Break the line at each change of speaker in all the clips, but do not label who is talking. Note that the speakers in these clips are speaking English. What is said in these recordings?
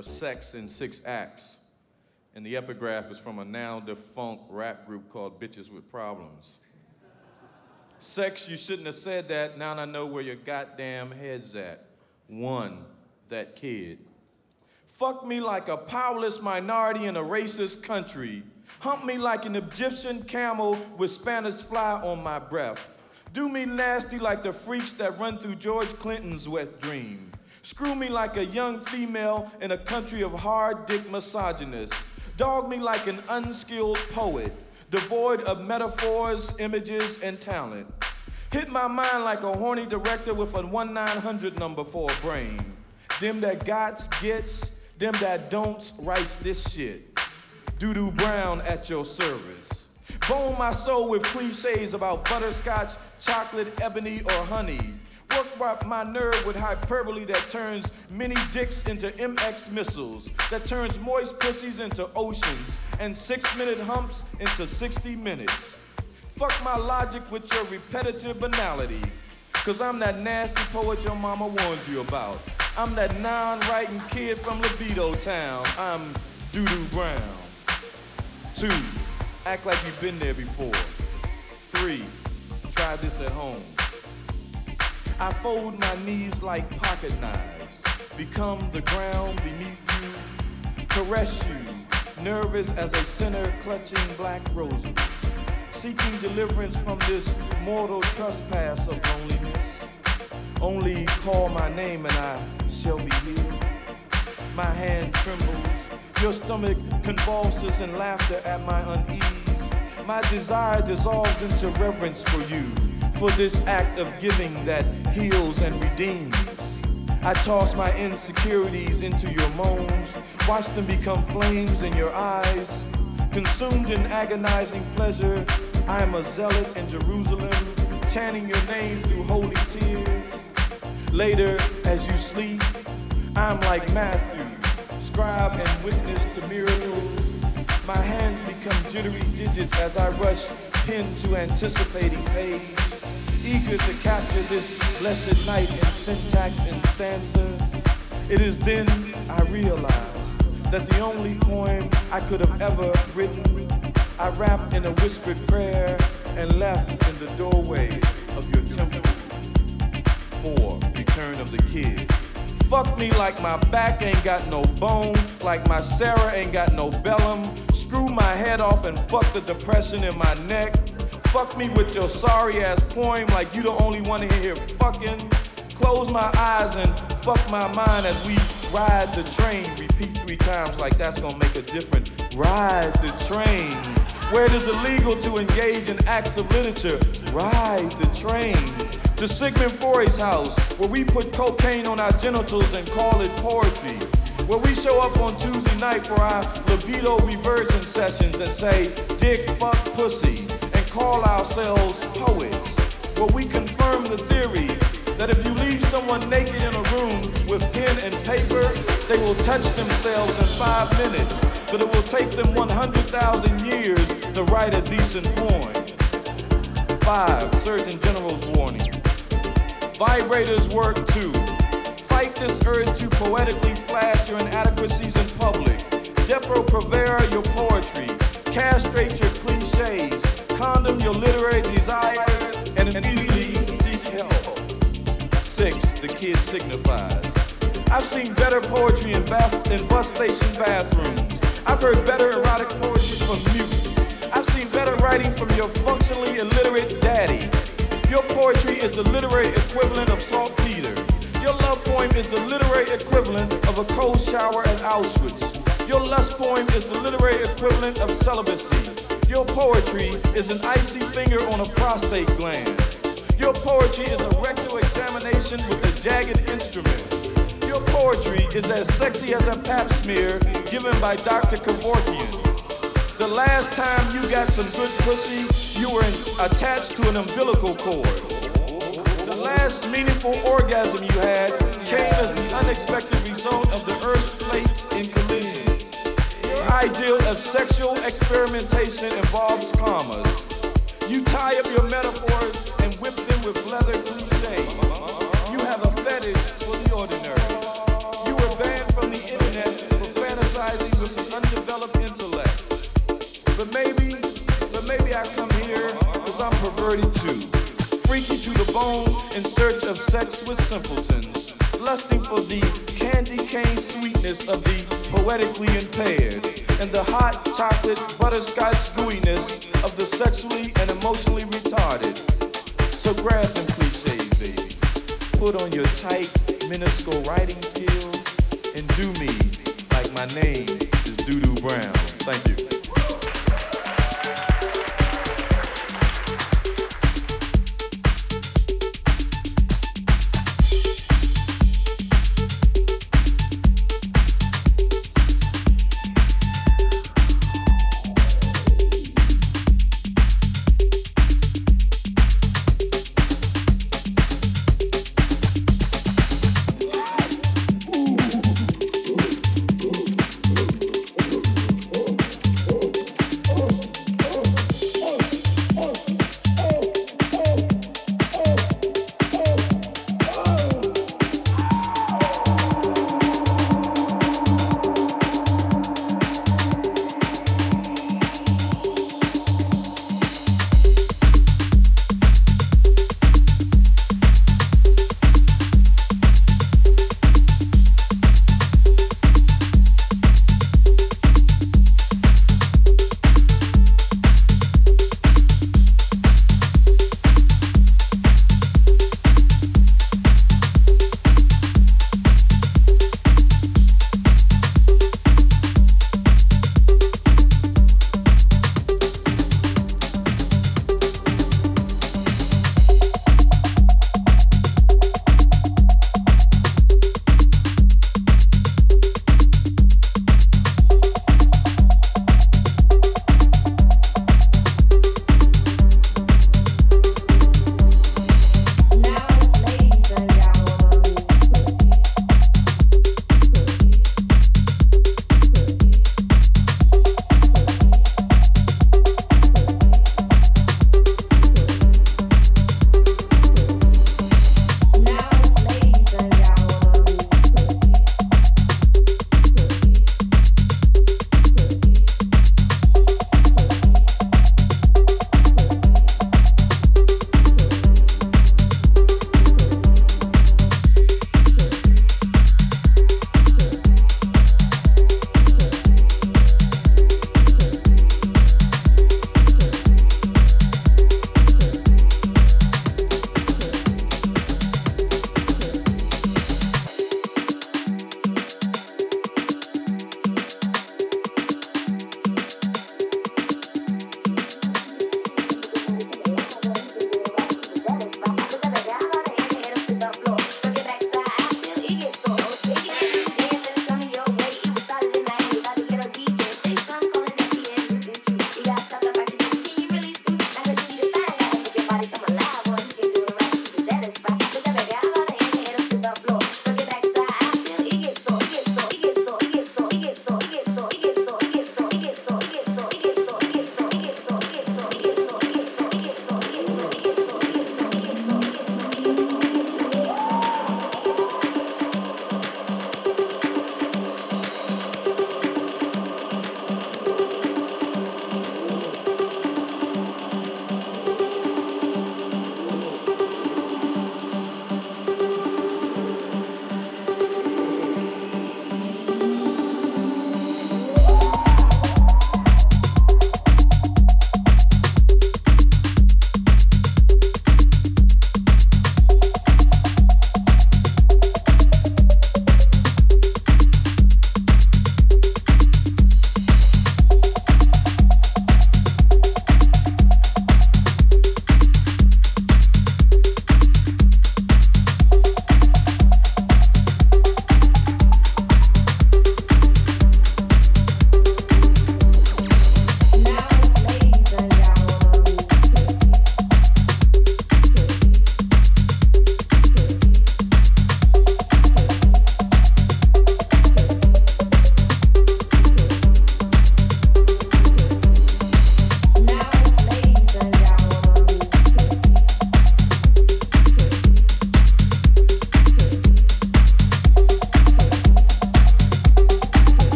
Or Sex in Six Acts. And the epigraph is from a now defunct rap group called Bitches with Problems. Sex, you shouldn't have said that. Now I know where your goddamn head's at. One, that kid. Fuck me like a powerless minority in a racist country. Hump me like an Egyptian camel with Spanish fly on my breath. Do me nasty like the freaks that run through George Clinton's wet dream. Screw me like a young female in a country of hard dick misogynists. Dog me like an unskilled poet, devoid of metaphors, images, and talent. Hit my mind like a horny director with a 1 900 number for a brain. Them that gots gets, them that don'ts writes this shit. Doodoo Brown at your service. Bone my soul with cliches about butterscotch, chocolate, ebony, or honey. Work up my nerve with hyperbole that turns mini dicks into MX missiles, that turns moist pussies into oceans, and six minute humps into 60 minutes. Fuck my logic with your repetitive banality. Cause I'm that nasty poet your mama warns you about. I'm that non-writing kid from Libido Town. I'm Doodoo Brown. Two, act like you've been there before. Three, try this at home. I fold my knees like pocket knives, become the ground beneath you, caress you, nervous as a sinner clutching black roses, seeking deliverance from this mortal trespass of loneliness. Only call my name and I shall be healed. My hand trembles, your stomach convulses in laughter at my unease. My desire dissolves into reverence for you, for this act of giving that heals and redeems. I toss my insecurities into your moans, watch them become flames in your eyes. Consumed in agonizing pleasure, I am a zealot in Jerusalem, chanting your name through holy tears. Later, as you sleep, I'm like Matthew, scribe and witness to miracles. My hands become jittery digits as I rush pen to anticipating page, eager to capture this blessed night in syntax and stanza. It is then I realize that the only poem I could have ever written, I wrapped in a whispered prayer and left in the doorway of your temple. Four, Return of the Kid. Fuck me like my back ain't got no bone, like my Sarah ain't got no bellum. Screw my head off and fuck the depression in my neck. Fuck me with your sorry ass poem like you the only one in here fucking. Close my eyes and fuck my mind as we ride the train. Repeat three times like that's gonna make a difference. Ride the train. Where it is illegal to engage in acts of literature. Ride the train to Sigmund Freud's house, where we put cocaine on our genitals and call it poetry. Where we show up on Tuesday night for our libido reversion sessions and say, dick, fuck, pussy, and call ourselves poets. Where we confirm the theory that if you leave someone naked in a room with pen and paper, they will touch themselves in five minutes, but it will take them 100,000 years to write a decent poem. Five, Surgeon General's warning. Vibrators work too. Fight this urge to poetically flash your inadequacies in public. Depro your poetry. Castrate your cliches. Condom your literary desires. And immediately seek help. Six, the kid signifies. I've seen better poetry in, bath- in bus station bathrooms. I've heard better erotic poetry from mutes. I've seen better writing from your functionally illiterate daddy. Your poetry is the literary equivalent of saltpeter. Your love poem is the literary equivalent of a cold shower at Auschwitz. Your lust poem is the literary equivalent of celibacy. Your poetry is an icy finger on a prostate gland. Your poetry is a rectal examination with a jagged instrument. Your poetry is as sexy as a pap smear given by Dr. Kevorkian. The last time you got some good pussy, you were attached to an umbilical cord. The last meaningful orgasm you had came as the unexpected result of the Earth's plate in collision. Your ideal of sexual experimentation involves commas. You tie up your metaphors and whip them with leather cliches. You have a fetish for the ordinary. You were banned from the internet for fantasizing with an undeveloped intellect. But maybe, but maybe I come here because I'm perverted too. Freaky to the bone in search of sex with simpletons. Lusting for the candy cane sweetness of the poetically impaired and the hot chocolate butterscotch gooiness of the sexually and emotionally retarded. So grab them cliches, baby. Put on your tight, minuscule writing skills and do me like my name is Doodoo Brown. Thank you.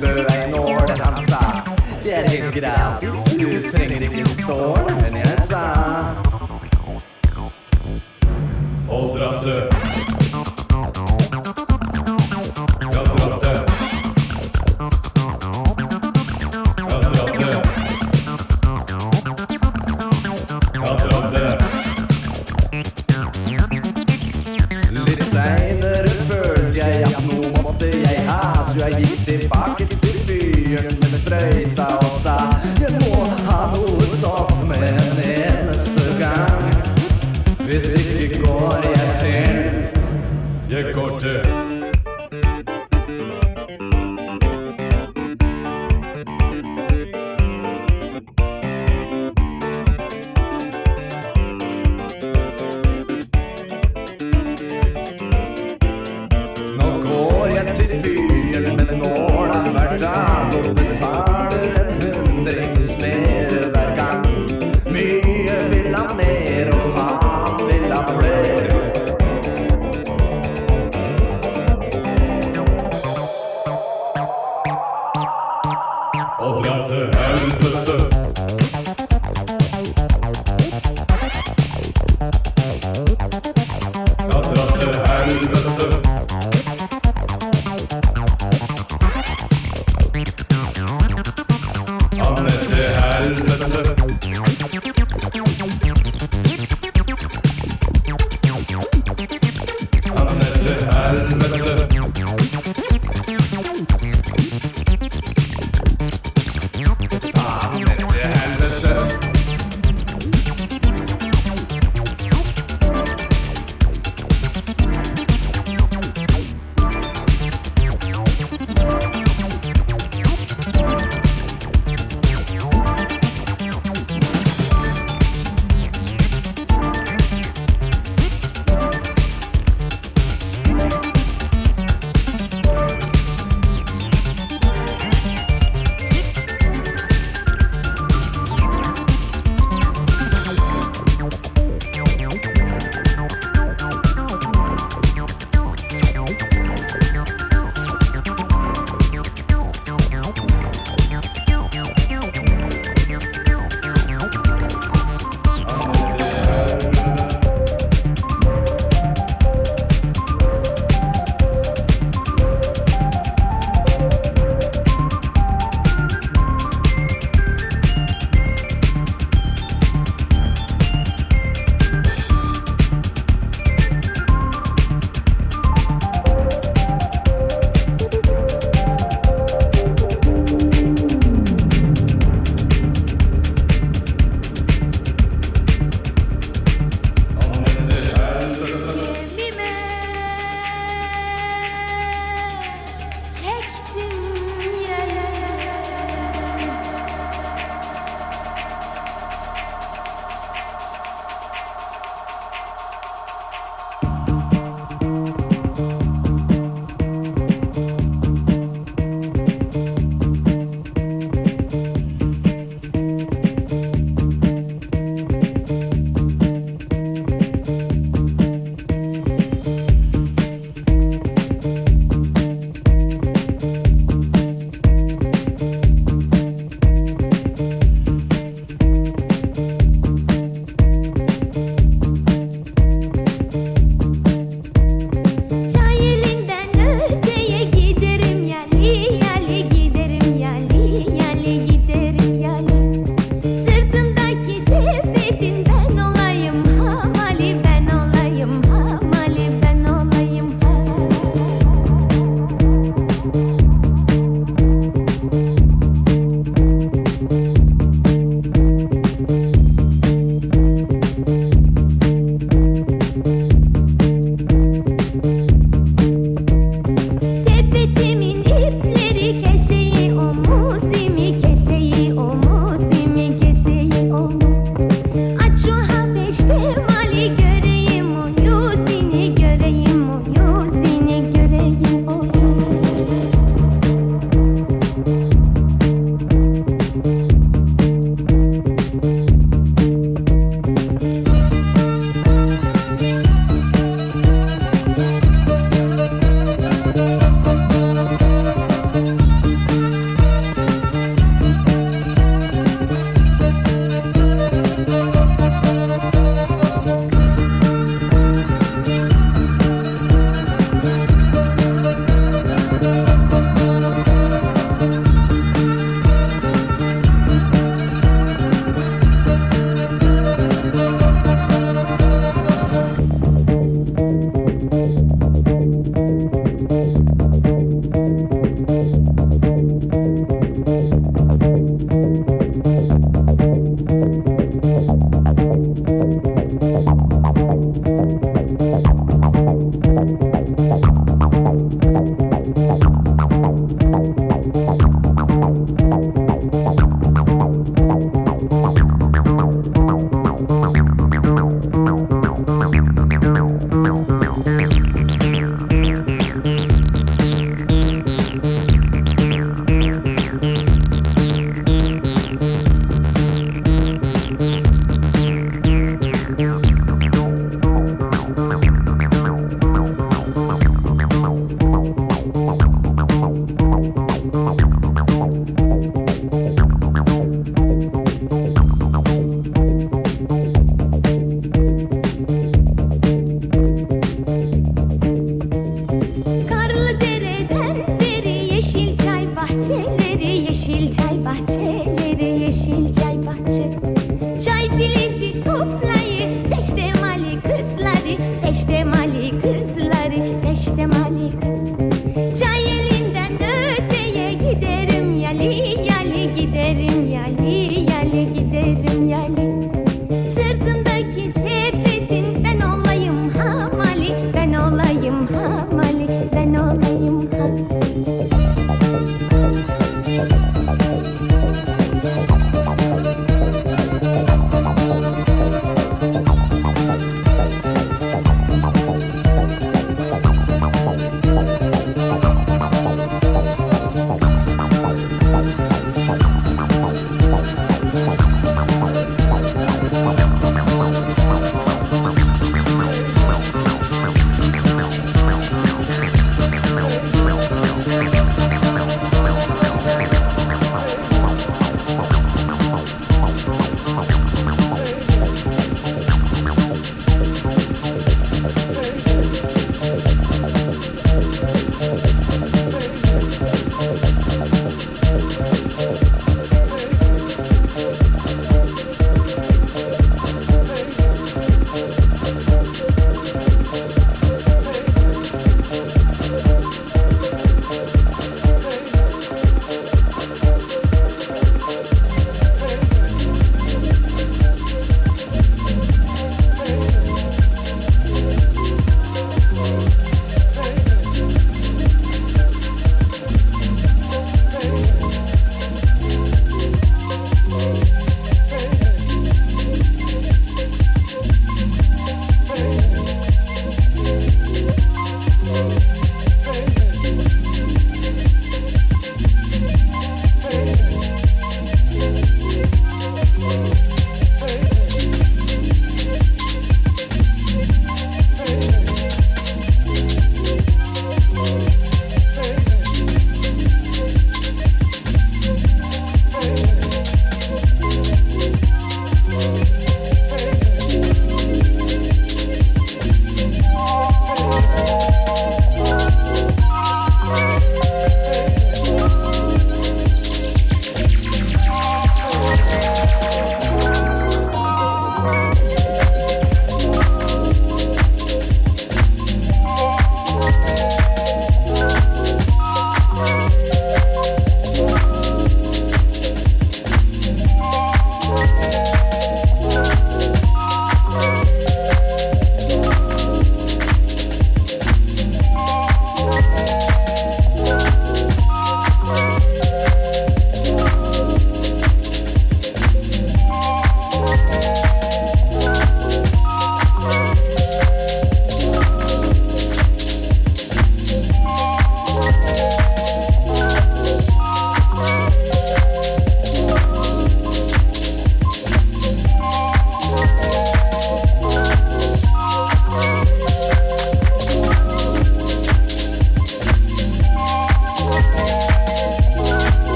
Bøen når den han sa. Det er helt gratis, du trenger ikke stål, men jeg sa.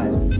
It's a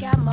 luck my